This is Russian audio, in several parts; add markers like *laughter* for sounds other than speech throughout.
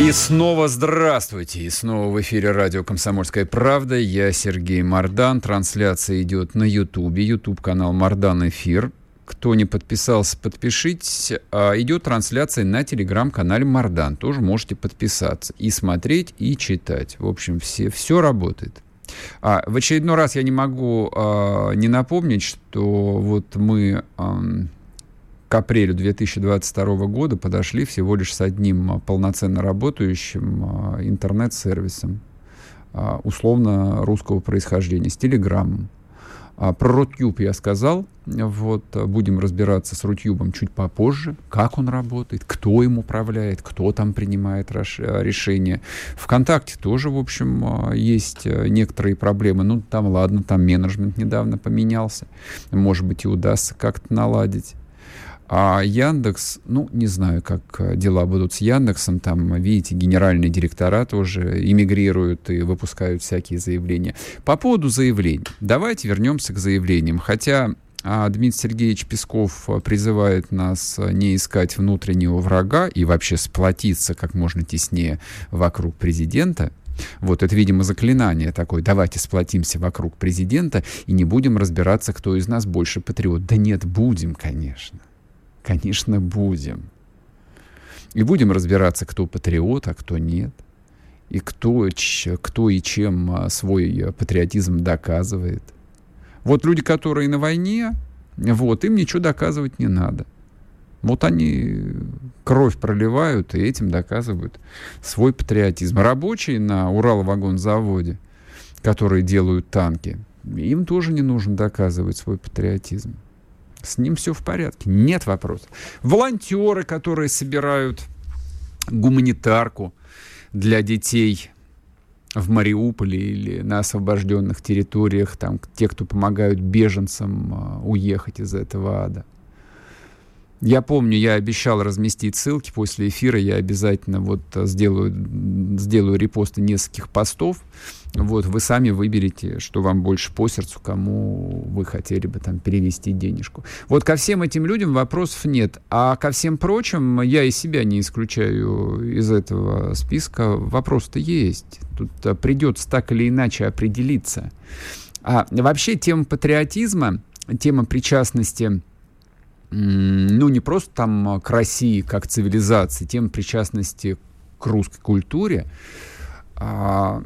И снова здравствуйте. И снова в эфире радио «Комсомольская правда». Я Сергей Мордан. Трансляция идет на Ютубе. Ютуб-канал «Мордан Эфир». Кто не подписался, подпишитесь. А идет трансляция на телеграм-канале Мардан. Тоже можете подписаться. И смотреть, и читать. В общем, все, все работает. А, в очередной раз я не могу а, не напомнить, что вот мы... А, к апрелю 2022 года подошли всего лишь с одним а, полноценно работающим а, интернет-сервисом, а, условно русского происхождения, с Телеграмом. Про Рутюб я сказал, вот, будем разбираться с Рутюбом чуть попозже, как он работает, кто им управляет, кто там принимает решения. Вконтакте тоже, в общем, есть некоторые проблемы. Ну, там, ладно, там менеджмент недавно поменялся. Может быть, и удастся как-то наладить. А Яндекс, ну, не знаю, как э, дела будут с Яндексом. Там, видите, генеральные директора тоже эмигрируют и выпускают всякие заявления. По поводу заявлений. Давайте вернемся к заявлениям. Хотя а Дмитрий Сергеевич Песков э, призывает нас э, не искать внутреннего врага и вообще сплотиться как можно теснее вокруг президента. Вот это, видимо, заклинание такое. Давайте сплотимся вокруг президента и не будем разбираться, кто из нас больше патриот. Да нет, будем, конечно. Конечно, будем. И будем разбираться, кто патриот, а кто нет. И кто, кто и чем а, свой патриотизм доказывает. Вот люди, которые на войне, вот, им ничего доказывать не надо. Вот они кровь проливают и этим доказывают свой патриотизм. Рабочие на Урал-вагонзаводе, которые делают танки, им тоже не нужно доказывать свой патриотизм. С ним все в порядке, нет вопросов. Волонтеры, которые собирают гуманитарку для детей в Мариуполе или на освобожденных территориях, там те, кто помогают беженцам а, уехать из этого ада. Я помню, я обещал разместить ссылки после эфира, я обязательно вот сделаю, сделаю репосты нескольких постов. Вот вы сами выберете, что вам больше по сердцу, кому вы хотели бы там перевести денежку. Вот ко всем этим людям вопросов нет. А ко всем прочим, я и себя не исключаю из этого списка, вопрос-то есть. Тут а, придется так или иначе определиться. А вообще тема патриотизма, тема причастности ну, не просто там к России как цивилизации, тем причастности к русской культуре, а,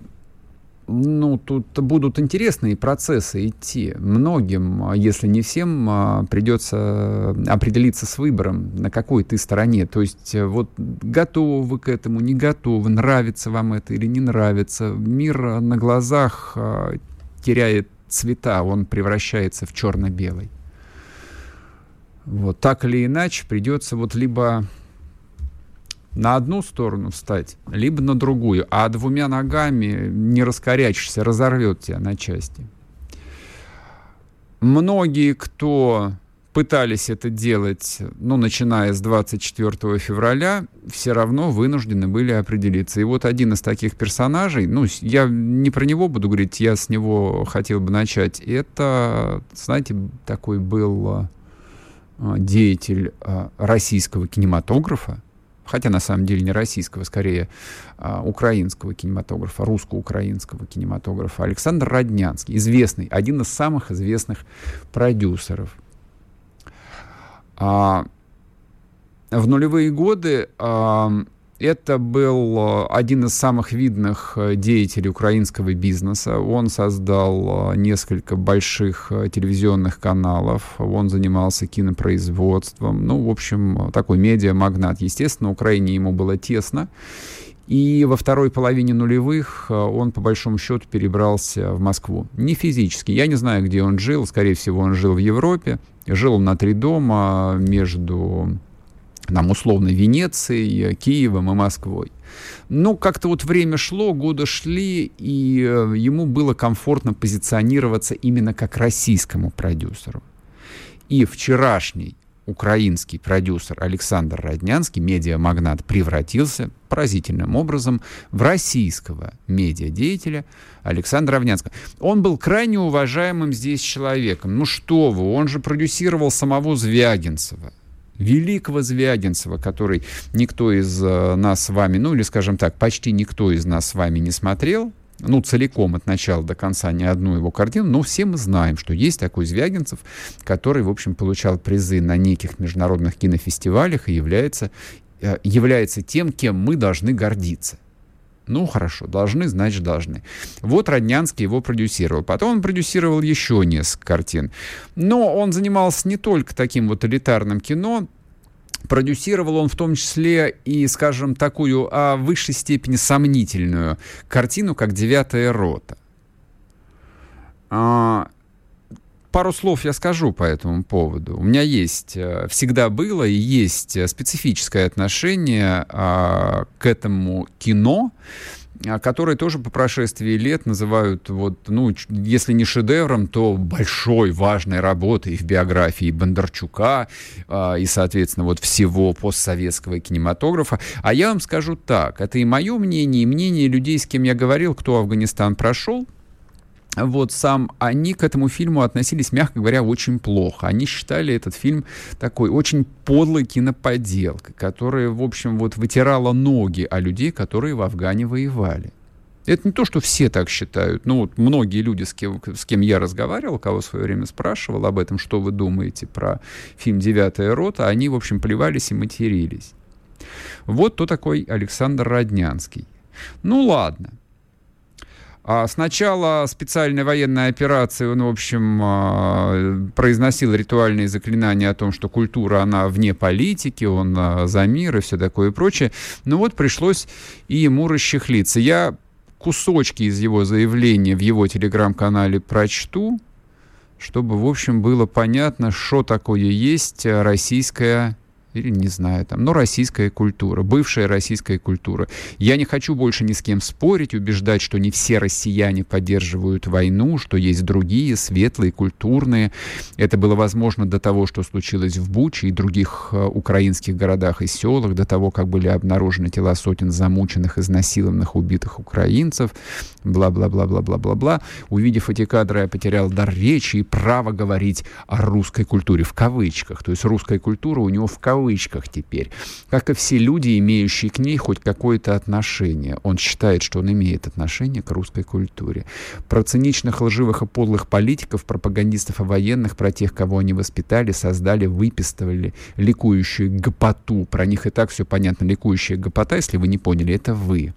ну, тут будут интересные процессы идти. Многим, а, если не всем, придется определиться с выбором, на какой ты стороне. То есть э, вот готовы вы к этому, не готовы, нравится вам это или не нравится. Мир на глазах теряет цвета, он превращается в черно-белый. Вот, так или иначе придется вот либо на одну сторону встать, либо на другую. А двумя ногами не раскорячишься, разорвет тебя на части. Многие, кто пытались это делать, ну, начиная с 24 февраля, все равно вынуждены были определиться. И вот один из таких персонажей, ну, я не про него буду говорить, я с него хотел бы начать. Это, знаете, такой был а, деятель а, российского кинематографа, хотя на самом деле не российского, скорее а, украинского кинематографа, русско-украинского кинематографа, Александр Роднянский, известный, один из самых известных продюсеров. В нулевые годы это был э, один из самых видных э, деятелей украинского бизнеса. Он создал э, несколько больших телевизионных каналов, он занимался кинопроизводством. Ну, в общем, такой медиа-магнат. Естественно, Украине ему было тесно. И во второй половине нулевых он, по большому счету, перебрался в Москву. Не физически. Я не знаю, где он жил. Скорее всего, он жил в Европе. Жил на три дома между там, условно, Венецией, Киевом и Москвой. Но как-то вот время шло, годы шли, и э, ему было комфортно позиционироваться именно как российскому продюсеру. И вчерашний украинский продюсер Александр Роднянский, медиамагнат, превратился поразительным образом в российского медиадеятеля Александра Равнянского. Он был крайне уважаемым здесь человеком. Ну что вы, он же продюсировал самого Звягинцева великого Звягинцева, который никто из э, нас с вами, ну или, скажем так, почти никто из нас с вами не смотрел, ну, целиком от начала до конца ни одну его картину, но все мы знаем, что есть такой Звягинцев, который, в общем, получал призы на неких международных кинофестивалях и является, э, является тем, кем мы должны гордиться. Ну, хорошо, должны, значит, должны. Вот Роднянский его продюсировал. Потом он продюсировал еще несколько картин. Но он занимался не только таким вот элитарным кино, Продюсировал он в том числе и, скажем, такую о высшей степени сомнительную картину, как «Девятая рота». А, пару слов я скажу по этому поводу. У меня есть, э, всегда было и есть специфическое отношение а, к этому кино. А, которые тоже по прошествии лет называют, вот, ну, если не шедевром, то большой, важной работой в биографии Бондарчука э, и, соответственно, вот всего постсоветского кинематографа. А я вам скажу так, это и мое мнение, и мнение людей, с кем я говорил, кто Афганистан прошел, вот сам они к этому фильму относились, мягко говоря, очень плохо. Они считали этот фильм такой очень подлой киноподелкой, которая, в общем, вот вытирала ноги о людей, которые в Афгане воевали. Это не то, что все так считают. Ну, вот многие люди, с кем, с кем я разговаривал, кого в свое время спрашивал об этом, что вы думаете про фильм «Девятая рота», они, в общем, плевались и матерились. Вот кто такой Александр Роднянский. Ну, ладно. А с начала специальной военной операции он, в общем, а, произносил ритуальные заклинания о том, что культура, она вне политики, он а, за мир и все такое и прочее. Но вот пришлось и ему расчехлиться. Я кусочки из его заявления в его телеграм-канале прочту, чтобы, в общем, было понятно, что такое есть российская или не знаю, там, но российская культура, бывшая российская культура. Я не хочу больше ни с кем спорить, убеждать, что не все россияне поддерживают войну, что есть другие, светлые, культурные. Это было возможно до того, что случилось в Буче и других э, украинских городах и селах, до того, как были обнаружены тела сотен замученных, изнасилованных, убитых украинцев, бла-бла-бла-бла-бла-бла-бла. Увидев эти кадры, я потерял дар речи и право говорить о русской культуре в кавычках. То есть русская культура у него в кавычках кавычках теперь, как и все люди, имеющие к ней хоть какое-то отношение. Он считает, что он имеет отношение к русской культуре. Про циничных, лживых и подлых политиков, пропагандистов и военных, про тех, кого они воспитали, создали, выпистывали ликующую гопоту. Про них и так все понятно. Ликующая гопота, если вы не поняли, это вы.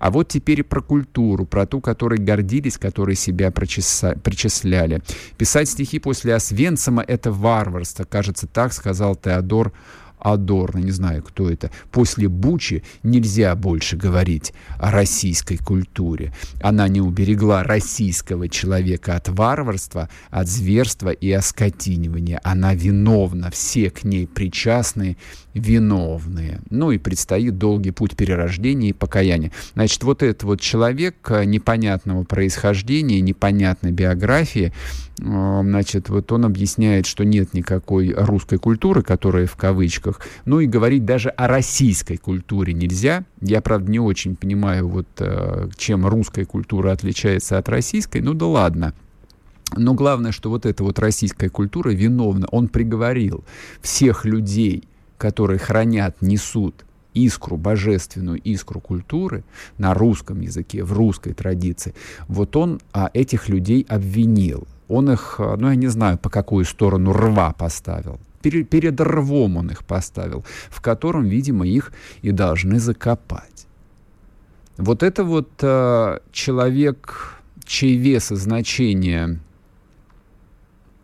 А вот теперь и про культуру, про ту, которой гордились, которой себя причиса... причисляли. Писать стихи после Освенцима — это варварство. Кажется, так сказал Теодор Адорно, не знаю, кто это. После Бучи нельзя больше говорить о российской культуре. Она не уберегла российского человека от варварства, от зверства и оскотинивания. Она виновна, все к ней причастные, виновные. Ну и предстоит долгий путь перерождения и покаяния. Значит, вот этот вот человек э, непонятного происхождения, непонятной биографии, э, значит, вот он объясняет, что нет никакой русской культуры, которая в кавычках, ну и говорить даже о российской культуре нельзя. Я, правда, не очень понимаю, вот э, чем русская культура отличается от российской, ну да ладно. Но главное, что вот эта вот российская культура виновна. Он приговорил всех людей, которые хранят, несут искру, божественную искру культуры на русском языке, в русской традиции, вот он а, этих людей обвинил. Он их, а, ну я не знаю, по какую сторону рва поставил. Перед, рвом он их поставил, в котором, видимо, их и должны закопать. Вот это вот э, человек, чей вес и значение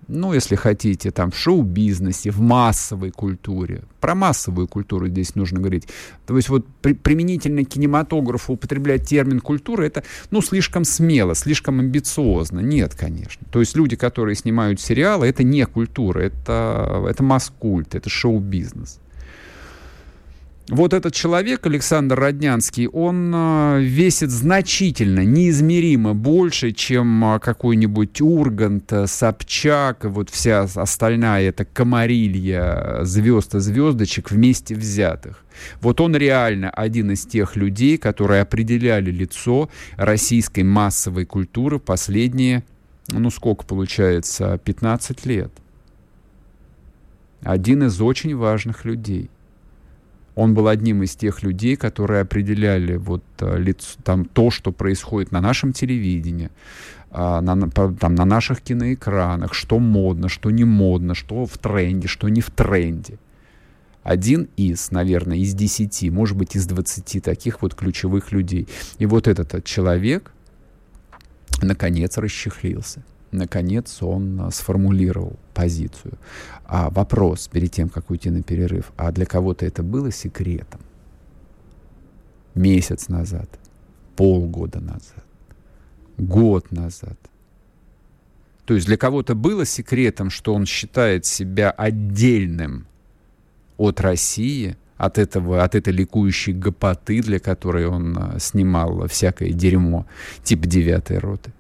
ну, если хотите, там, в шоу-бизнесе, в массовой культуре. Про массовую культуру здесь нужно говорить. То есть вот при, применительно к кинематографу употреблять термин культура, это, ну, слишком смело, слишком амбициозно. Нет, конечно. То есть люди, которые снимают сериалы, это не культура, это, это масс-культ, это шоу-бизнес. Вот этот человек, Александр Роднянский, он а, весит значительно, неизмеримо больше, чем а, какой-нибудь Ургант, э, Собчак, вот вся остальная эта комарилья звезд и звездочек вместе взятых. Вот он реально один из тех людей, которые определяли лицо российской массовой культуры последние, ну сколько получается, 15 лет. Один из очень важных людей. Он был одним из тех людей, которые определяли вот э, лицо, там, то, что происходит на нашем телевидении, а, на, там, на наших киноэкранах, что модно, что не модно, что в тренде, что не в тренде. Один из, наверное, из десяти, может быть, из двадцати таких вот ключевых людей. И вот этот человек, наконец, расчехлился наконец он а, сформулировал позицию. А вопрос перед тем, как уйти на перерыв, а для кого-то это было секретом? Месяц назад, полгода назад, год назад. То есть для кого-то было секретом, что он считает себя отдельным от России, от, этого, от этой ликующей гопоты, для которой он а, снимал всякое дерьмо, типа девятой роты.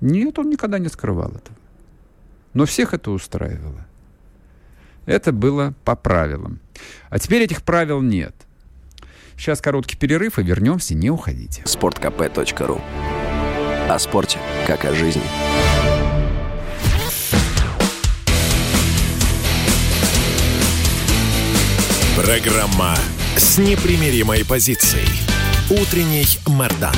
Нет, он никогда не скрывал этого. Но всех это устраивало. Это было по правилам. А теперь этих правил нет. Сейчас короткий перерыв и вернемся, не уходите. Спорткп.ру О спорте, как о жизни. Программа с непримиримой позицией. Утренний Мордан.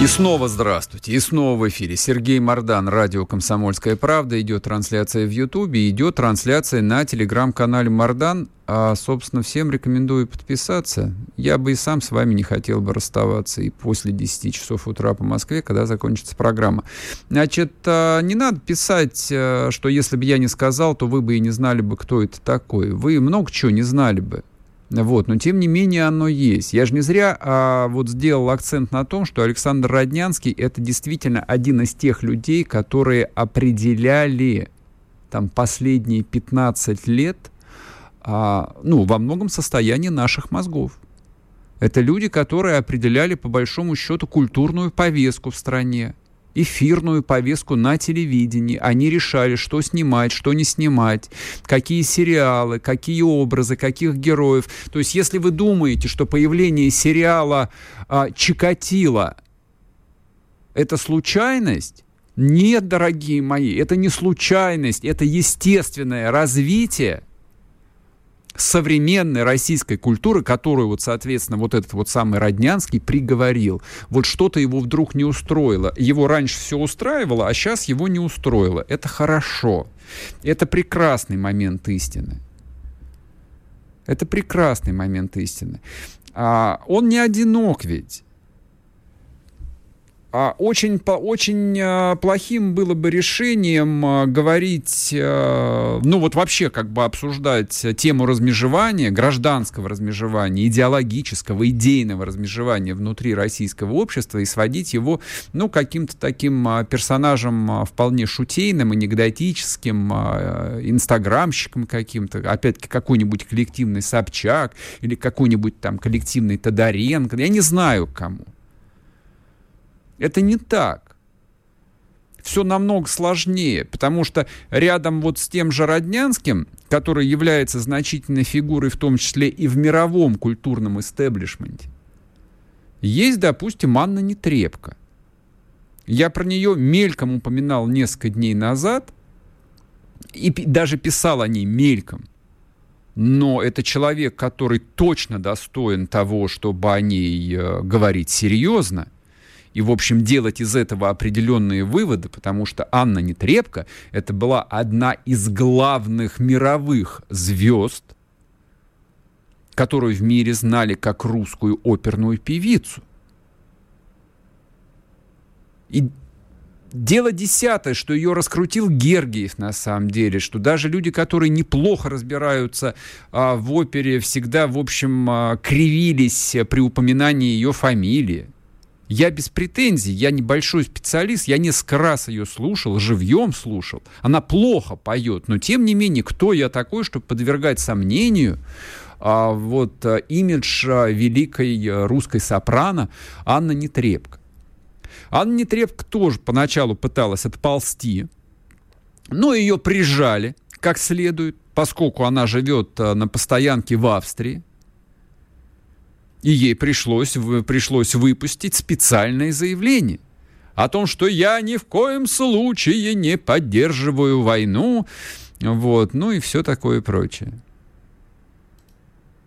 И снова здравствуйте. И снова в эфире Сергей Мордан, радио «Комсомольская правда». Идет трансляция в Ютубе, идет трансляция на телеграм-канале Мордан. А, собственно, всем рекомендую подписаться. Я бы и сам с вами не хотел бы расставаться и после 10 часов утра по Москве, когда закончится программа. Значит, а, не надо писать, а, что если бы я не сказал, то вы бы и не знали бы, кто это такой. Вы много чего не знали бы. Вот, но тем не менее оно есть. Я же не зря а, вот сделал акцент на том, что Александр Роднянский это действительно один из тех людей, которые определяли там последние 15 лет, а, ну, во многом состояние наших мозгов. Это люди, которые определяли по большому счету культурную повестку в стране эфирную повестку на телевидении. Они решали, что снимать, что не снимать, какие сериалы, какие образы, каких героев. То есть, если вы думаете, что появление сериала а, Чикатило это случайность, нет, дорогие мои, это не случайность, это естественное развитие современной российской культуры, которую вот, соответственно, вот этот вот самый Роднянский приговорил. Вот что-то его вдруг не устроило. Его раньше все устраивало, а сейчас его не устроило. Это хорошо. Это прекрасный момент истины. Это прекрасный момент истины. А, он не одинок ведь. А очень, очень а, плохим было бы решением а, говорить, ну вот вообще как бы обсуждать тему размежевания, гражданского размежевания, идеологического, идейного размежевания внутри российского общества и сводить его, ну, каким-то таким персонажем вполне шутейным, анекдотическим, инстаграмщиком каким-то, опять-таки какой-нибудь коллективный Собчак или какой-нибудь там коллективный Тодоренко, я не знаю кому. Это не так. Все намного сложнее, потому что рядом вот с тем же Роднянским, который является значительной фигурой в том числе и в мировом культурном истеблишменте, есть, допустим, Анна Нетребко. Я про нее мельком упоминал несколько дней назад и даже писал о ней мельком. Но это человек, который точно достоин того, чтобы о ней э, говорить серьезно – и, в общем, делать из этого определенные выводы, потому что Анна Нетребко — это была одна из главных мировых звезд, которую в мире знали как русскую оперную певицу. И Дело десятое, что ее раскрутил Гергиев на самом деле, что даже люди, которые неплохо разбираются а, в опере, всегда, в общем, а, кривились при упоминании ее фамилии. Я без претензий, я небольшой специалист, я несколько раз ее слушал, живьем слушал. Она плохо поет, но тем не менее, кто я такой, чтобы подвергать сомнению а, вот а, имидж а, великой а, русской сопрано Анна Нетребко. Анна Нетребко тоже поначалу пыталась отползти, но ее прижали как следует, поскольку она живет на постоянке в Австрии. И ей пришлось, пришлось выпустить специальное заявление о том, что я ни в коем случае не поддерживаю войну, вот, ну и все такое прочее.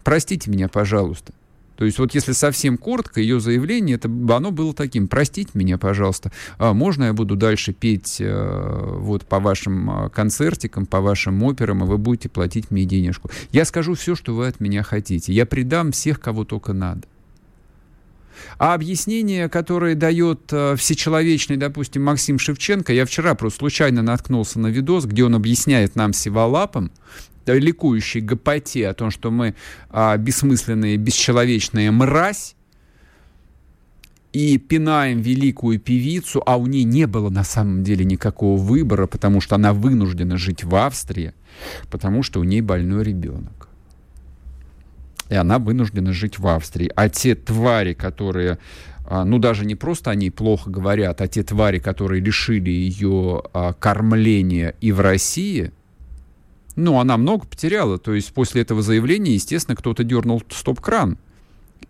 Простите меня, пожалуйста. То есть вот если совсем коротко, ее заявление, это, оно было таким, простите меня, пожалуйста, а можно я буду дальше петь э, вот по вашим э, концертикам, по вашим операм, и вы будете платить мне денежку. Я скажу все, что вы от меня хотите. Я предам всех, кого только надо. А объяснение, которое дает э, всечеловечный, допустим, Максим Шевченко, я вчера просто случайно наткнулся на видос, где он объясняет нам сиволапам, ликующей гопоте о том, что мы а, бессмысленные, бесчеловечная мразь, и пинаем великую певицу, а у ней не было на самом деле никакого выбора, потому что она вынуждена жить в Австрии, потому что у ней больной ребенок. И она вынуждена жить в Австрии. А те твари, которые, а, ну даже не просто о ней плохо говорят, а те твари, которые лишили ее а, кормления и в России – ну, она много потеряла. То есть после этого заявления, естественно, кто-то дернул стоп-кран.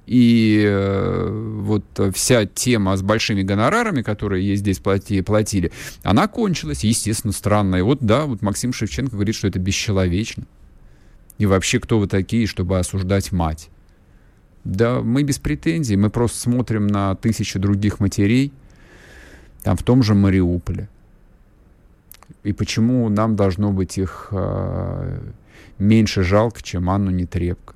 И э, вот вся тема с большими гонорарами, которые ей здесь плати, платили, она кончилась, естественно, странно. И вот, да, вот Максим Шевченко говорит, что это бесчеловечно. И вообще, кто вы такие, чтобы осуждать мать? Да, мы без претензий, мы просто смотрим на тысячи других матерей, там в том же Мариуполе и почему нам должно быть их э, меньше жалко, чем Анну Нетребко.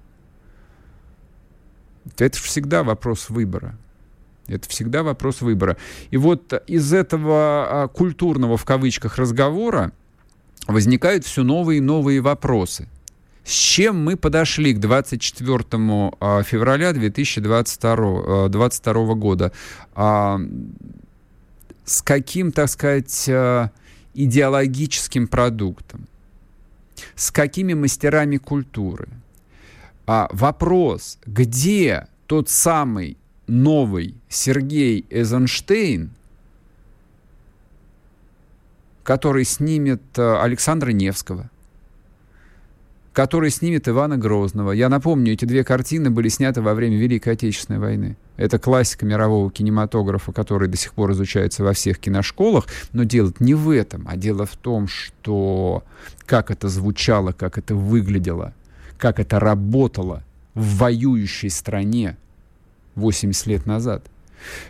Это всегда вопрос выбора. Это всегда вопрос выбора. И вот из этого а, культурного, в кавычках, разговора возникают все новые и новые вопросы. С чем мы подошли к 24 а, февраля 2022 22 а, года? С каким, так сказать, идеологическим продуктом, с какими мастерами культуры. А вопрос, где тот самый новый Сергей Эйзенштейн, который снимет э, Александра Невского, который снимет Ивана Грозного. Я напомню, эти две картины были сняты во время Великой Отечественной войны. Это классика мирового кинематографа, который до сих пор изучается во всех киношколах. Но дело не в этом, а дело в том, что как это звучало, как это выглядело, как это работало в воюющей стране 80 лет назад.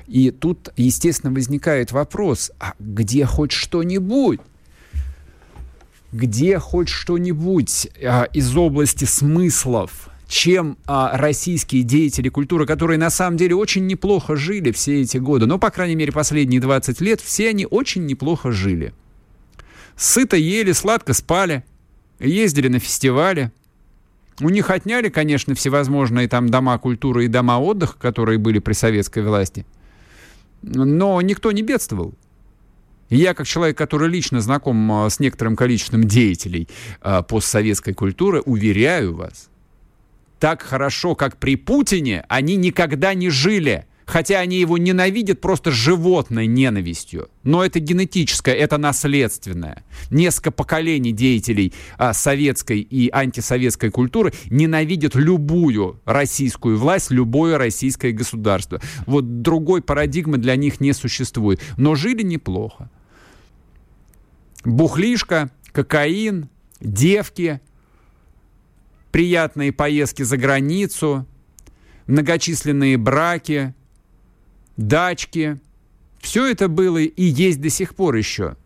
И тут, естественно, возникает вопрос, а где хоть что-нибудь? Где хоть что-нибудь а, из области смыслов, чем а, российские деятели культуры, которые на самом деле очень неплохо жили все эти годы, но, по крайней мере, последние 20 лет, все они очень неплохо жили. Сыто ели, сладко спали, ездили на фестивали. У них отняли, конечно, всевозможные там дома культуры и дома отдыха, которые были при советской власти. Но никто не бедствовал я, как человек, который лично знаком а, с некоторым количеством деятелей а, постсоветской культуры, уверяю вас, так хорошо, как при Путине, они никогда не жили. Хотя они его ненавидят просто животной ненавистью. Но это генетическое, это наследственное. Несколько поколений деятелей а, советской и антисоветской культуры ненавидят любую российскую власть, любое российское государство. Вот другой парадигмы для них не существует. Но жили неплохо бухлишка, кокаин, девки, приятные поездки за границу, многочисленные браки, дачки. Все это было и есть до сих пор еще.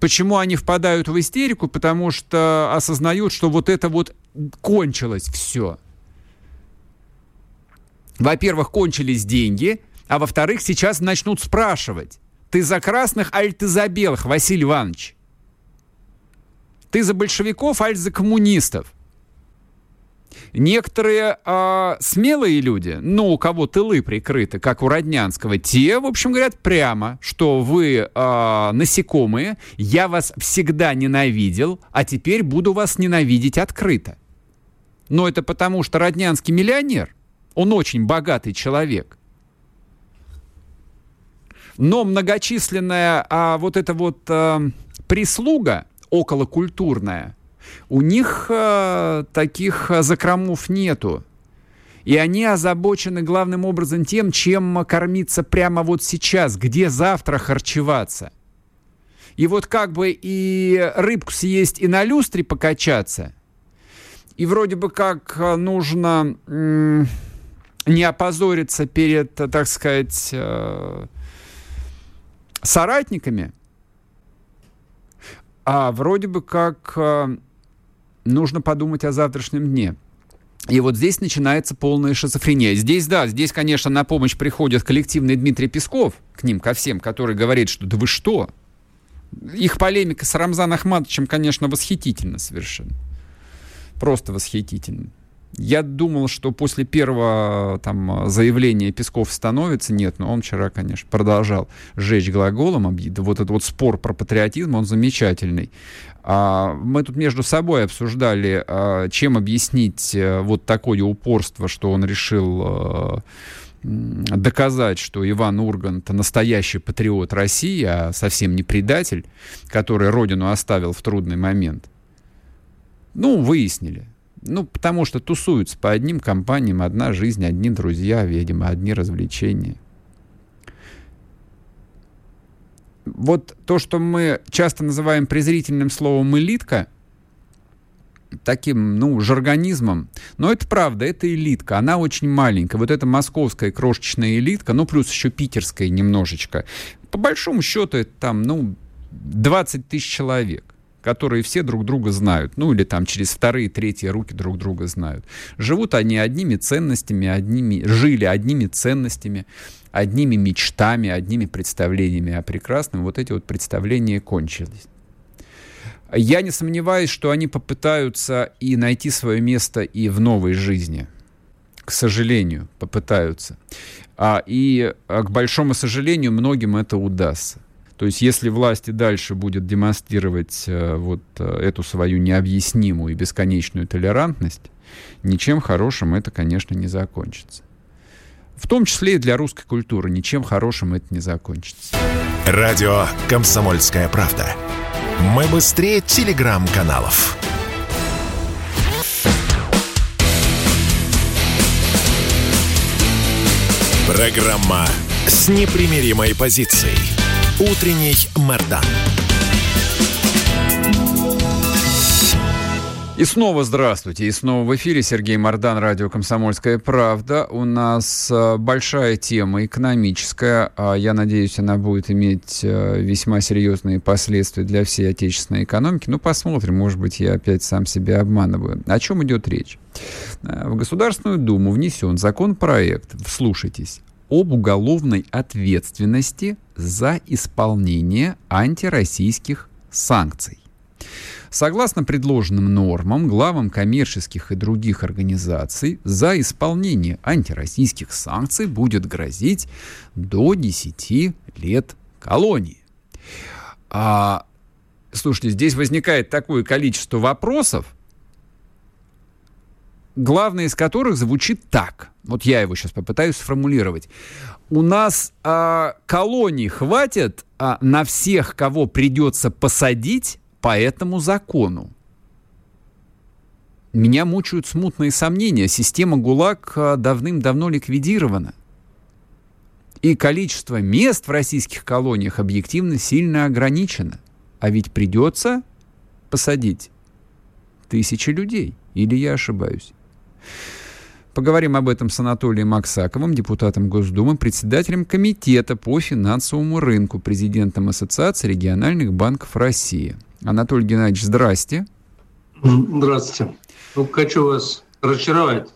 Почему они впадают в истерику? Потому что осознают, что вот это вот кончилось все. Во-первых, кончились деньги, а во-вторых, сейчас начнут спрашивать. Ты за красных, аль ты за белых, Василий Иванович? Ты за большевиков, аль за коммунистов? Некоторые э, смелые люди, ну, у кого тылы прикрыты, как у Роднянского, те, в общем, говорят прямо, что вы э, насекомые, я вас всегда ненавидел, а теперь буду вас ненавидеть открыто. Но это потому, что Роднянский миллионер, он очень богатый человек. Но многочисленная а, вот эта вот а, прислуга околокультурная, у них э, таких закромов нету. И они озабочены главным образом тем, чем кормиться прямо вот сейчас, где завтра харчеваться. И вот как бы и рыбку съесть, и на люстре покачаться. И вроде бы как нужно не опозориться перед, так сказать, э, соратниками, а вроде бы как э, нужно подумать о завтрашнем дне. И вот здесь начинается полная шизофрения. Здесь, да, здесь, конечно, на помощь приходит коллективный Дмитрий Песков, к ним, ко всем, который говорит, что да вы что? Их полемика с Рамзаном Ахматовичем, конечно, восхитительна совершенно. Просто восхитительно. Я думал, что после первого там, заявления Песков становится. Нет, но он вчера, конечно, продолжал сжечь глаголом. Вот этот вот спор про патриотизм, он замечательный. А, мы тут между собой обсуждали, а, чем объяснить э, вот такое упорство, что он решил э, доказать, что Иван Ургант настоящий патриот России, а совсем не предатель, который родину оставил в трудный момент. Ну, выяснили. Ну, потому что тусуются по одним компаниям, одна жизнь, одни друзья, видимо, одни развлечения. Вот то, что мы часто называем презрительным словом «элитка», таким, ну, жаргонизмом. Но это правда, это элитка, она очень маленькая. Вот эта московская крошечная элитка, ну, плюс еще питерская немножечко. По большому счету это там, ну, 20 тысяч человек которые все друг друга знают, ну или там через вторые, третьи руки друг друга знают. Живут они одними ценностями, одними, жили одними ценностями, одними мечтами, одними представлениями о прекрасном. Вот эти вот представления кончились. Я не сомневаюсь, что они попытаются и найти свое место и в новой жизни. К сожалению, попытаются. А, и, а, к большому сожалению, многим это удастся. То есть если власть и дальше будет демонстрировать э, вот э, эту свою необъяснимую и бесконечную толерантность, ничем хорошим это, конечно, не закончится. В том числе и для русской культуры ничем хорошим это не закончится. Радио «Комсомольская правда». Мы быстрее телеграм-каналов. Программа с непримиримой позицией. Утренний Мордан. И снова здравствуйте. И снова в эфире Сергей Мордан, радио «Комсомольская правда». У нас э, большая тема экономическая. А я надеюсь, она будет иметь э, весьма серьезные последствия для всей отечественной экономики. Ну, посмотрим. Может быть, я опять сам себя обманываю. О чем идет речь? Э, в Государственную Думу внесен законопроект, вслушайтесь, об уголовной ответственности за исполнение антироссийских санкций. Согласно предложенным нормам, главам коммерческих и других организаций за исполнение антироссийских санкций будет грозить до 10 лет колонии. А, слушайте, здесь возникает такое количество вопросов, главное из которых звучит так. Вот я его сейчас попытаюсь сформулировать. У нас а, колоний хватит а, на всех, кого придется посадить по этому закону. Меня мучают смутные сомнения. Система ГУЛАГ а, давным-давно ликвидирована. И количество мест в российских колониях объективно сильно ограничено. А ведь придется посадить тысячи людей. Или я ошибаюсь? Поговорим об этом с Анатолием Аксаковым, депутатом Госдумы, председателем Комитета по финансовому рынку, президентом Ассоциации региональных банков России. Анатолий Геннадьевич, здрасте. Здравствуйте. Ну, хочу вас разочаровать.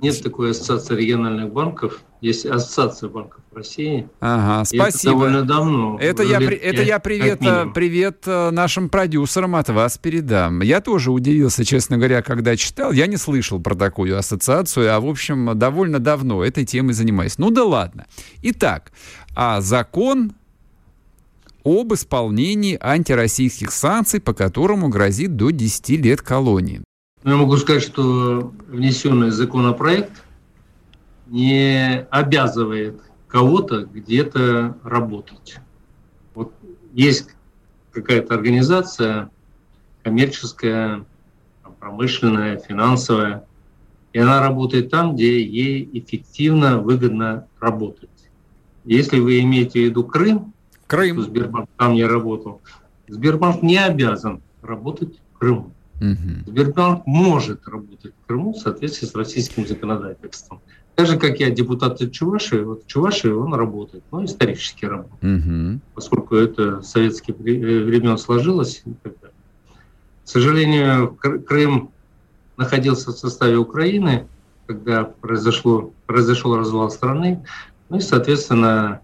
Нет такой ассоциации региональных банков. Есть ассоциация банков России. Ага, спасибо. Это довольно давно. Это я, это я привет, э, привет э, нашим продюсерам от вас передам. Я тоже удивился, честно говоря, когда читал. Я не слышал про такую ассоциацию, а, в общем, довольно давно этой темой занимаюсь. Ну да ладно. Итак, а закон об исполнении антироссийских санкций, по которому грозит до 10 лет колонии. Ну, я могу сказать, что внесенный законопроект не обязывает кого-то где-то работать. Вот есть какая-то организация коммерческая, промышленная, финансовая, и она работает там, где ей эффективно, выгодно работать. Если вы имеете в виду Крым, Крым. Сбербанк там не работал, Сбербанк не обязан работать в Крыму. Угу. Сбербанк может работать в Крыму в соответствии с российским законодательством. Так же, как я депутат от Чувашии, вот в Чувашии он работает, но исторически работает, угу. поскольку это советские времен сложилось. К сожалению, Крым находился в составе Украины, когда произошло, произошел развал страны, ну и, соответственно,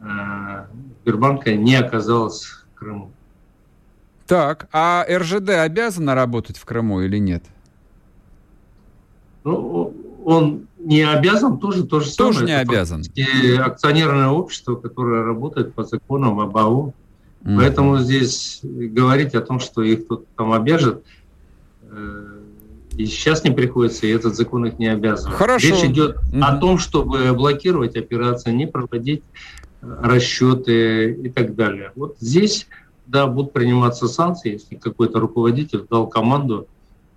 э, Сбербанка не оказалось в Крыму. Так, а РЖД обязана работать в Крыму или нет? Ну, он не обязан, тоже то же самое. Тоже не Это обязан. Акционерное общество, которое работает по законам об АУ. Mm-hmm. Поэтому здесь говорить о том, что их кто-то там обяжет, э, и сейчас не приходится, и этот закон их не обязывает. Хорошо. Речь идет mm-hmm. о том, чтобы блокировать операции, не проводить расчеты и так далее. Вот здесь да, будут приниматься санкции, если какой-то руководитель дал команду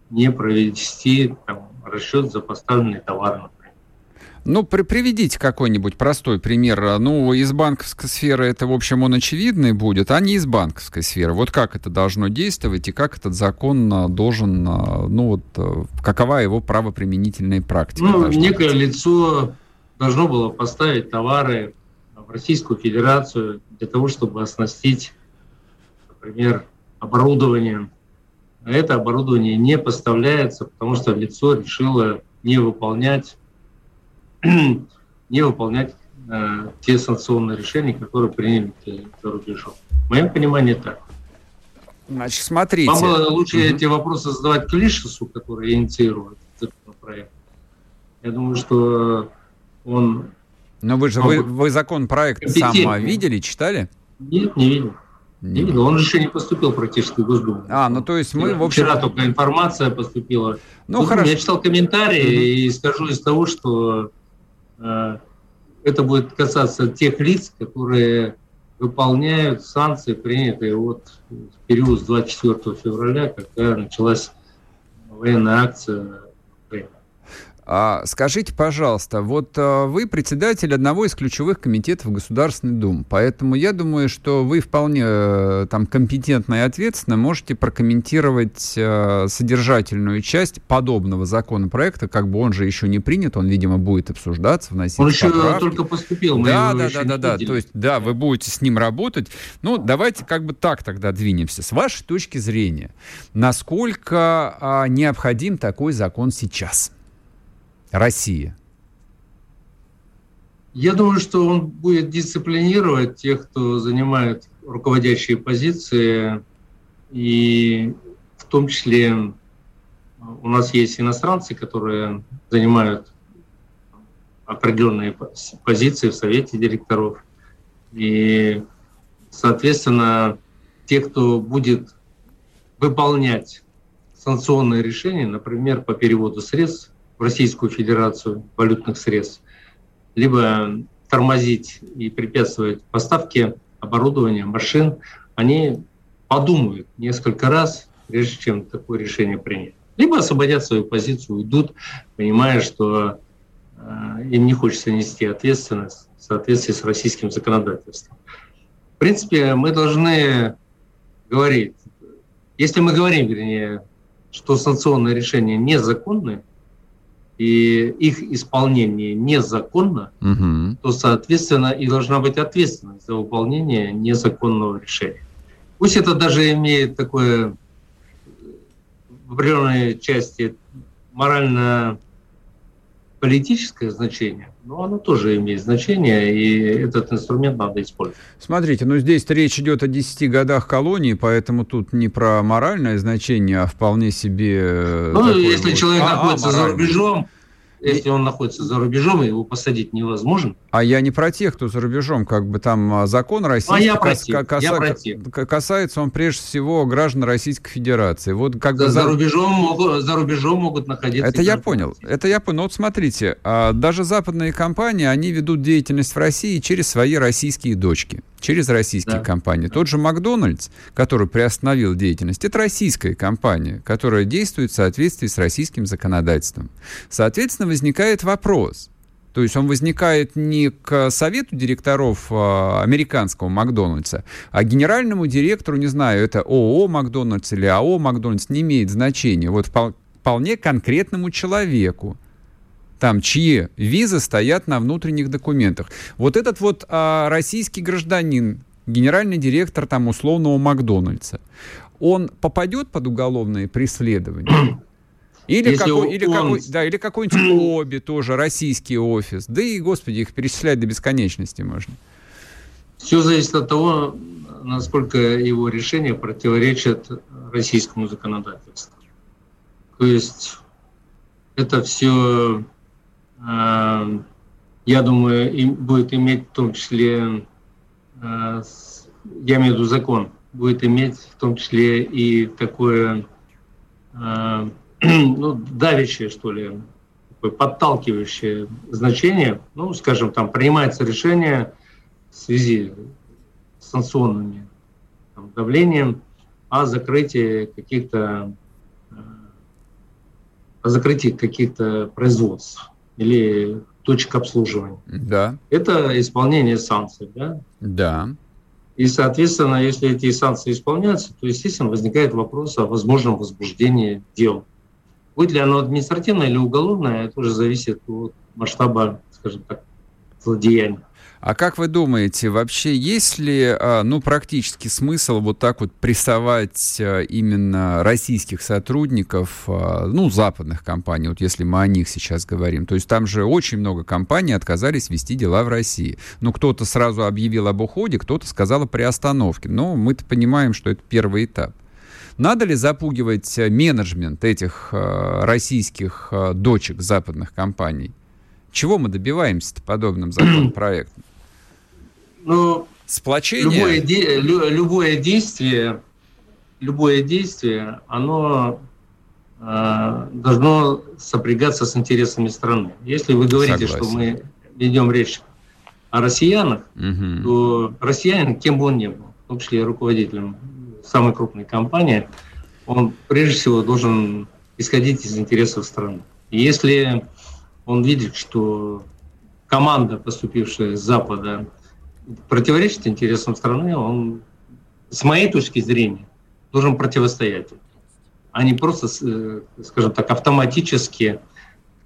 не провести там, расчет за поставленный товар. Ну, при, приведите какой-нибудь простой пример. Ну, из банковской сферы это, в общем, он очевидный будет, а не из банковской сферы. Вот как это должно действовать и как этот закон а, должен, а, ну, вот, э, какова его правоприменительная практика? Ну, некое быть? лицо должно было поставить товары в Российскую Федерацию для того, чтобы оснастить например, оборудование. А это оборудование не поставляется, потому что лицо решило не выполнять, *clears throat* не выполнять э, те санкционные решения, которые приняли за рубежом. В моем понимании так. Значит, смотрите. Вам было лучше угу. эти вопросы задавать Клишесу, который инициирует этот проект. Я думаю, что он... Но вы же, вы, вы законопроект сам видели, читали? Нет, не видел. Не видел, он же еще не поступил практически в Госдуму. А, ну то есть мы, в общем... Вчера только информация поступила. Ну, хорошо. Я читал комментарии mm-hmm. и скажу из того, что это будет касаться тех лиц, которые выполняют санкции, принятые вот в период с 24 февраля, когда началась военная акция а, скажите, пожалуйста, вот а, вы председатель одного из ключевых комитетов Государственной Думы, поэтому я думаю, что вы вполне э, там компетентно и ответственно можете прокомментировать э, содержательную часть подобного законопроекта, как бы он же еще не принят, он, видимо, будет обсуждаться, вноситься Он еще поправки. только поступил, мы да, да, да, да, да, то есть, да, вы будете с ним работать. Ну, давайте как бы так тогда двинемся. С вашей точки зрения, насколько а, необходим такой закон сейчас? России? Я думаю, что он будет дисциплинировать тех, кто занимает руководящие позиции, и в том числе у нас есть иностранцы, которые занимают определенные позиции в совете директоров. И, соответственно, те, кто будет выполнять санкционные решения, например, по переводу средств в Российскую Федерацию валютных средств, либо тормозить и препятствовать поставке оборудования, машин, они подумают несколько раз, прежде чем такое решение принять. Либо освободят свою позицию, уйдут, понимая, что э, им не хочется нести ответственность в соответствии с российским законодательством. В принципе, мы должны говорить, если мы говорим, вернее, что санкционные решения незаконны, и их исполнение незаконно, угу. то, соответственно, и должна быть ответственность за выполнение незаконного решения. Пусть это даже имеет такое в определенной части морально политическое значение, но оно тоже имеет значение, и этот инструмент надо использовать. Смотрите, ну здесь речь идет о 10 годах колонии, поэтому тут не про моральное значение, а вполне себе... Ну, если вот... человек а, находится а, за рубежом, если он находится за рубежом, его посадить невозможно. А я не про тех, кто за рубежом, как бы там а, закон российский а кас- кас- я кас- касается он прежде всего граждан Российской Федерации. Вот как за, бы за... за рубежом могут, за рубежом могут находиться. Это я понял. Это я понял. Вот смотрите, а, даже западные компании, они ведут деятельность в России через свои российские дочки через российские да. компании. Тот же Макдональдс, который приостановил деятельность, это российская компания, которая действует в соответствии с российским законодательством. Соответственно, возникает вопрос. То есть он возникает не к совету директоров э, американского Макдональдса, а генеральному директору, не знаю, это ООО Макдональдс или АО Макдональдс, не имеет значения. Вот вполне конкретному человеку, там, чьи визы стоят на внутренних документах. Вот этот вот а, российский гражданин, генеральный директор там условного Макдональдса, он попадет под уголовное преследование? *clears throat* Или, какой, или, он... какой, да, или какой-нибудь *clears throat* ОБИ тоже, российский офис. Да и, господи, их перечислять до бесконечности можно. Все зависит от того, насколько его решения противоречат российскому законодательству. То есть это все Э, я думаю, будет иметь в том числе, э, я имею в виду закон, будет иметь в том числе и такое, э, *clears throat* ну, давящее, что ли, подталкивающее значение. Ну, скажем, там принимается решение в связи с санкционными там, давлением о закрытии каких-то о закрытии каких-то производств или точек обслуживания. Да. Это исполнение санкций, да? Да. И, соответственно, если эти санкции исполняются, то, естественно, возникает вопрос о возможном возбуждении дел. Будет ли оно административное или уголовное, это уже зависит от масштаба, скажем так, злодеяния. А как вы думаете, вообще есть ли, а, ну, практический смысл вот так вот прессовать а, именно российских сотрудников, а, ну, западных компаний, вот если мы о них сейчас говорим? То есть там же очень много компаний отказались вести дела в России. Ну, кто-то сразу объявил об уходе, кто-то сказал о приостановке. Но мы-то понимаем, что это первый этап. Надо ли запугивать менеджмент этих российских дочек западных компаний? Чего мы добиваемся подобным законопроектом? *clears throat* Ну, Сплочение? Любое, де, любое действие, любое действие, оно э, должно сопрягаться с интересами страны. Если вы говорите, Согласен. что мы ведем речь о россиянах, угу. то россиянин, кем бы он ни был, в том числе руководителем самой крупной компании, он прежде всего должен исходить из интересов страны. И если он видит, что команда, поступившая с Запада, противоречит интересам страны, он, с моей точки зрения, должен противостоять, а не просто, э, скажем так, автоматически,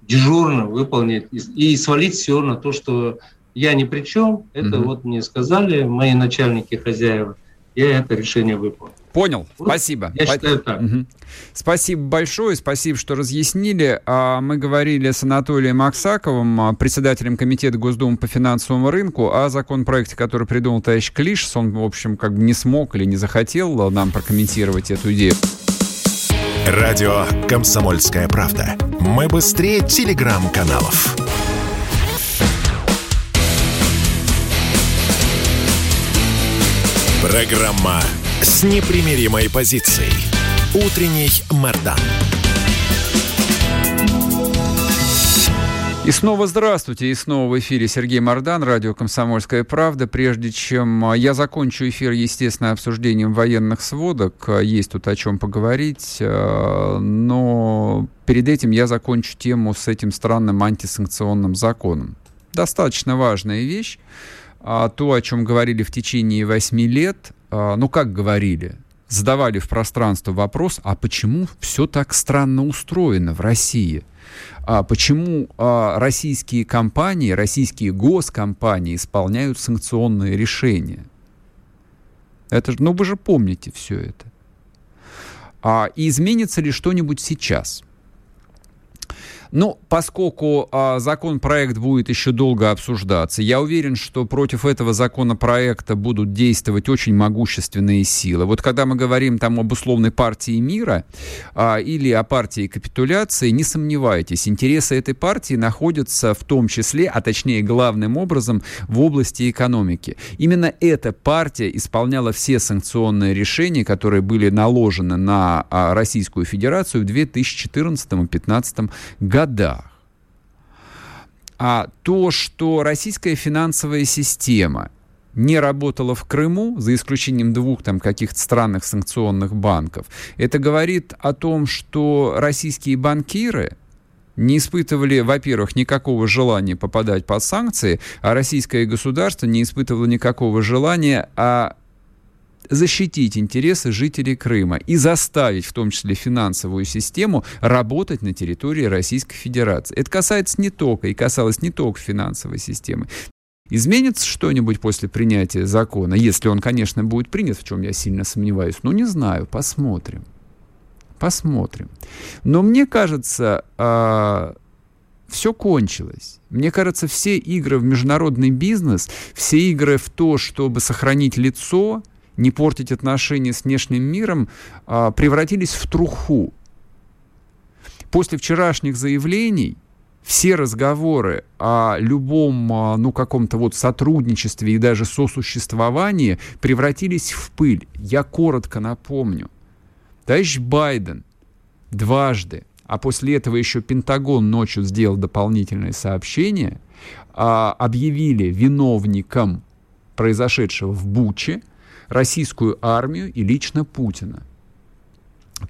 дежурно выполнить и свалить все на то, что я ни при чем, это угу. вот мне сказали мои начальники, хозяева, я это решение выполнил. Понял, вот, спасибо. Я считаю так. Угу. Спасибо большое, спасибо, что разъяснили. А, мы говорили с Анатолием Аксаковым, а, председателем Комитета Госдумы по финансовому рынку, о законопроекте, который придумал товарищ Клиш. Он, в общем, как бы не смог или не захотел нам прокомментировать эту идею. Радио «Комсомольская правда». Мы быстрее телеграм-каналов. Программа с непримиримой позицией. Утренний Мордан. И снова здравствуйте, и снова в эфире Сергей Мордан, радио «Комсомольская правда». Прежде чем а, я закончу эфир, естественно, обсуждением военных сводок, а, есть тут о чем поговорить, а, но перед этим я закончу тему с этим странным антисанкционным законом. Достаточно важная вещь. То, о чем говорили в течение восьми лет, а, ну как говорили, задавали в пространство вопрос, а почему все так странно устроено в России? А почему а, российские компании, российские госкомпании исполняют санкционные решения? Это же, ну вы же помните все это. А, изменится ли что-нибудь сейчас? Ну, поскольку а, законопроект будет еще долго обсуждаться, я уверен, что против этого законопроекта будут действовать очень могущественные силы. Вот когда мы говорим там об условной партии мира а, или о партии капитуляции, не сомневайтесь, интересы этой партии находятся в том числе, а точнее главным образом, в области экономики. Именно эта партия исполняла все санкционные решения, которые были наложены на а, Российскую Федерацию в 2014-2015 году годах. А то, что российская финансовая система не работала в Крыму, за исключением двух там каких-то странных санкционных банков, это говорит о том, что российские банкиры не испытывали, во-первых, никакого желания попадать под санкции, а российское государство не испытывало никакого желания а защитить интересы жителей Крыма и заставить, в том числе финансовую систему, работать на территории Российской Федерации. Это касается не только, и касалось не только финансовой системы. Изменится что-нибудь после принятия закона, если он, конечно, будет принят, в чем я сильно сомневаюсь? Ну, не знаю, посмотрим. Посмотрим. Но мне кажется, а, все кончилось. Мне кажется, все игры в международный бизнес, все игры в то, чтобы сохранить лицо, не портить отношения с внешним миром, а, превратились в труху. После вчерашних заявлений все разговоры о любом, а, ну, каком-то вот сотрудничестве и даже сосуществовании превратились в пыль. Я коротко напомню. Товарищ Байден дважды, а после этого еще Пентагон ночью сделал дополнительное сообщение, а, объявили виновником произошедшего в Буче – российскую армию и лично Путина.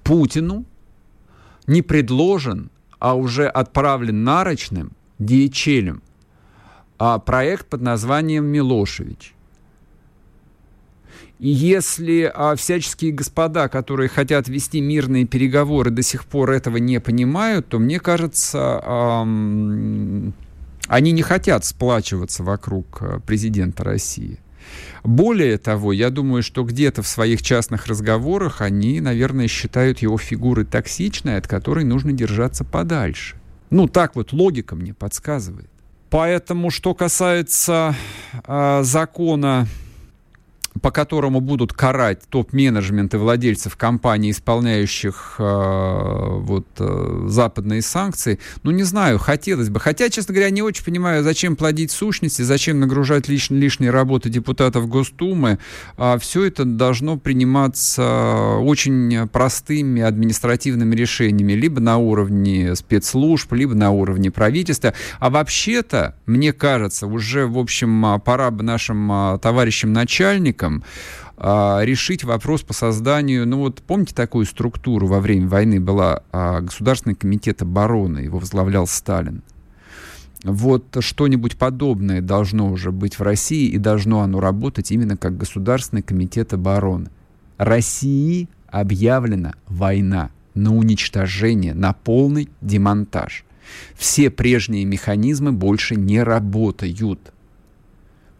Путину не предложен, а уже отправлен нарочным DHL а проект под названием «Милошевич». И если а, всяческие господа, которые хотят вести мирные переговоры, до сих пор этого не понимают, то мне кажется, эм, они не хотят сплачиваться вокруг э, президента России. Более того, я думаю, что где-то в своих частных разговорах они, наверное, считают его фигурой токсичной, от которой нужно держаться подальше. Ну, так вот логика мне подсказывает. Поэтому, что касается э, закона по которому будут карать топ-менеджмент и владельцев компаний, исполняющих э, вот, э, западные санкции, ну, не знаю, хотелось бы. Хотя, честно говоря, не очень понимаю, зачем плодить сущности, зачем нагружать лиш, лишние работы депутатов Госдумы. А все это должно приниматься очень простыми административными решениями, либо на уровне спецслужб, либо на уровне правительства. А вообще-то, мне кажется, уже, в общем, пора бы нашим а, товарищам начальникам союзникам а, решить вопрос по созданию, ну вот помните такую структуру во время войны была а, Государственный комитет обороны, его возглавлял Сталин. Вот что-нибудь подобное должно уже быть в России, и должно оно работать именно как Государственный комитет обороны. России объявлена война на уничтожение, на полный демонтаж. Все прежние механизмы больше не работают.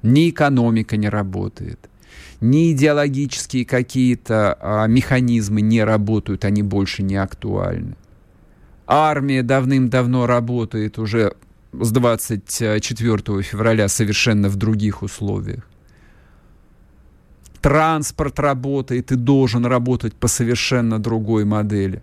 Ни экономика не работает, ни идеологические какие-то а, механизмы не работают, они больше не актуальны. Армия давным-давно работает уже с 24 февраля совершенно в других условиях. Транспорт работает и должен работать по совершенно другой модели.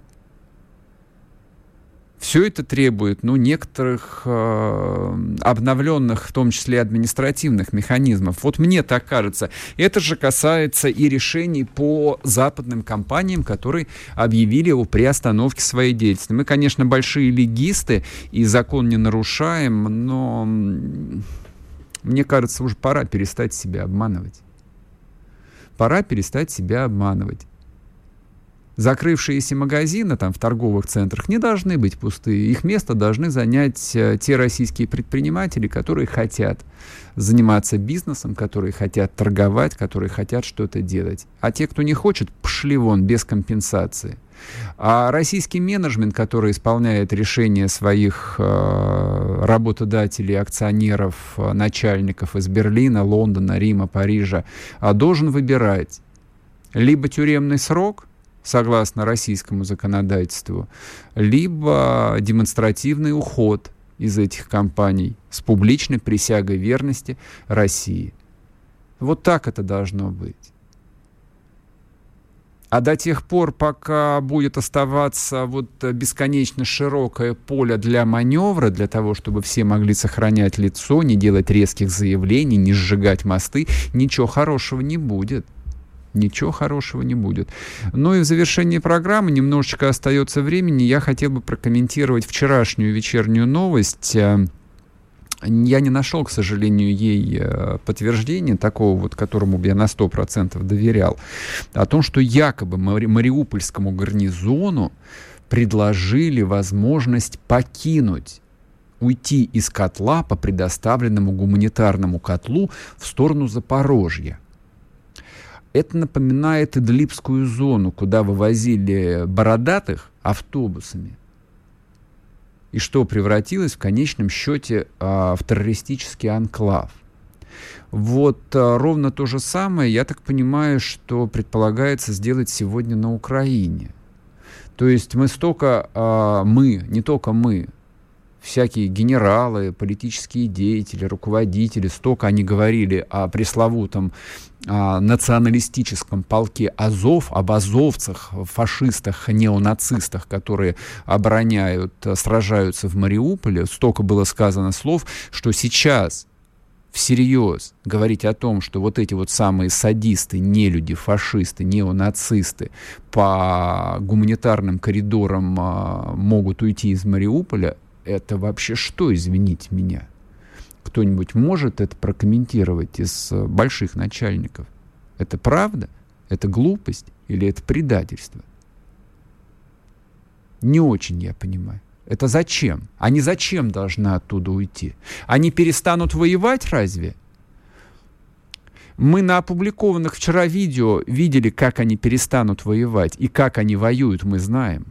Все это требует ну, некоторых э, обновленных, в том числе административных механизмов. Вот мне так кажется. Это же касается и решений по западным компаниям, которые объявили о приостановке своей деятельности. Мы, конечно, большие легисты и закон не нарушаем, но мне кажется, уже пора перестать себя обманывать. Пора перестать себя обманывать. Закрывшиеся магазины там в торговых центрах не должны быть пустые. Их место должны занять э, те российские предприниматели, которые хотят заниматься бизнесом, которые хотят торговать, которые хотят что-то делать. А те, кто не хочет, пошли вон без компенсации. А российский менеджмент, который исполняет решения своих э, работодателей, акционеров, э, начальников из Берлина, Лондона, Рима, Парижа, э, должен выбирать либо тюремный срок – согласно российскому законодательству, либо демонстративный уход из этих компаний с публичной присягой верности России. Вот так это должно быть. А до тех пор, пока будет оставаться вот бесконечно широкое поле для маневра, для того, чтобы все могли сохранять лицо, не делать резких заявлений, не сжигать мосты, ничего хорошего не будет ничего хорошего не будет. Ну и в завершении программы немножечко остается времени. Я хотел бы прокомментировать вчерашнюю вечернюю новость. Э, я не нашел, к сожалению, ей э, подтверждения такого, вот, которому я на 100% доверял, о том, что якобы Мари Мариупольскому гарнизону предложили возможность покинуть уйти из котла по предоставленному гуманитарному котлу в сторону Запорожья. Это напоминает Идлибскую зону, куда вывозили бородатых автобусами и что превратилось в конечном счете а, в террористический анклав. Вот а, ровно то же самое, я так понимаю, что предполагается сделать сегодня на Украине. То есть мы столько, а, мы, не только мы, всякие генералы, политические деятели, руководители, столько они говорили о пресловутом националистическом полке Азов, об азовцах, фашистах, неонацистах, которые обороняют, сражаются в Мариуполе. Столько было сказано слов, что сейчас всерьез говорить о том, что вот эти вот самые садисты, нелюди, фашисты, неонацисты по гуманитарным коридорам а, могут уйти из Мариуполя, это вообще что, извините меня? Кто-нибудь может это прокомментировать из э, больших начальников? Это правда? Это глупость или это предательство? Не очень я понимаю. Это зачем? Они зачем должны оттуда уйти? Они перестанут воевать разве? Мы на опубликованных вчера видео видели, как они перестанут воевать и как они воюют, мы знаем.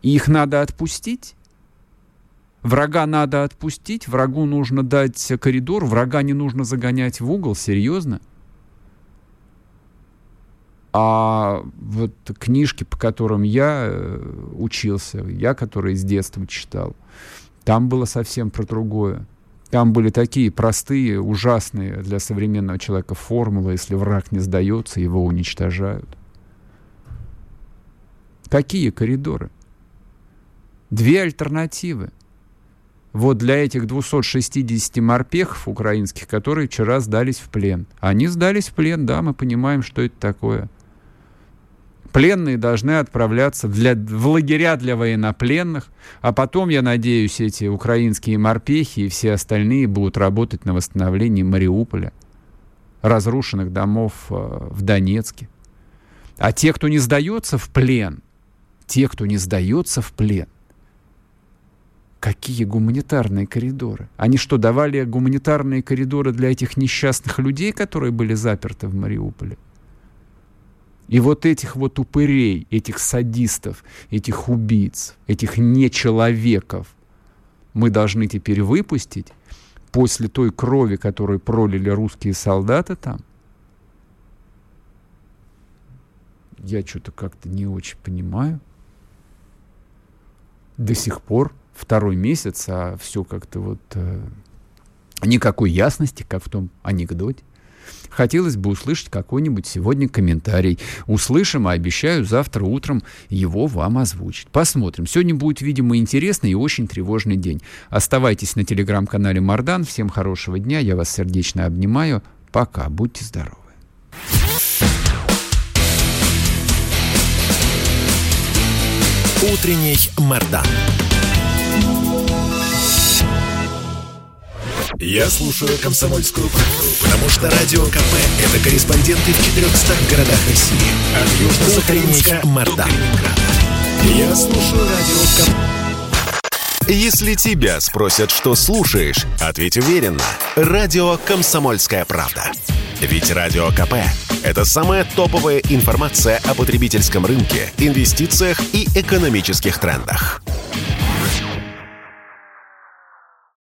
И их надо отпустить? Врага надо отпустить, врагу нужно дать коридор, врага не нужно загонять в угол, серьезно? А вот книжки, по которым я э, учился, я, которые с детства читал, там было совсем про другое. Там были такие простые, ужасные для современного человека формулы. Если враг не сдается, его уничтожают. Какие коридоры? Две альтернативы. Вот для этих 260 морпехов украинских, которые вчера сдались в плен. Они сдались в плен, да, мы понимаем, что это такое. Пленные должны отправляться для, в лагеря для военнопленных, а потом, я надеюсь, эти украинские морпехи и все остальные будут работать на восстановлении Мариуполя, разрушенных домов э, в Донецке. А те, кто не сдается в плен, те, кто не сдается в плен, Какие гуманитарные коридоры? Они что, давали гуманитарные коридоры для этих несчастных людей, которые были заперты в Мариуполе? И вот этих вот упырей, этих садистов, этих убийц, этих нечеловеков мы должны теперь выпустить после той крови, которую пролили русские солдаты там? Я что-то как-то не очень понимаю. До сих пор второй месяц, а все как-то вот э, никакой ясности, как в том анекдоте. Хотелось бы услышать какой-нибудь сегодня комментарий. Услышим, а обещаю завтра утром его вам озвучить. Посмотрим. Сегодня будет, видимо, интересный и очень тревожный день. Оставайтесь на телеграм-канале Мардан. Всем хорошего дня. Я вас сердечно обнимаю. Пока. Будьте здоровы. Утренний Мардан. Я слушаю «Комсомольскую правду», потому что «Радио КП» — это корреспонденты в 400 городах России. От Южно-Сахалинска, Мардан. Я слушаю «Радио КП». Если тебя спросят, что слушаешь, ответь уверенно. «Радио Комсомольская правда». Ведь «Радио КП» — это самая топовая информация о потребительском рынке, инвестициях и экономических трендах.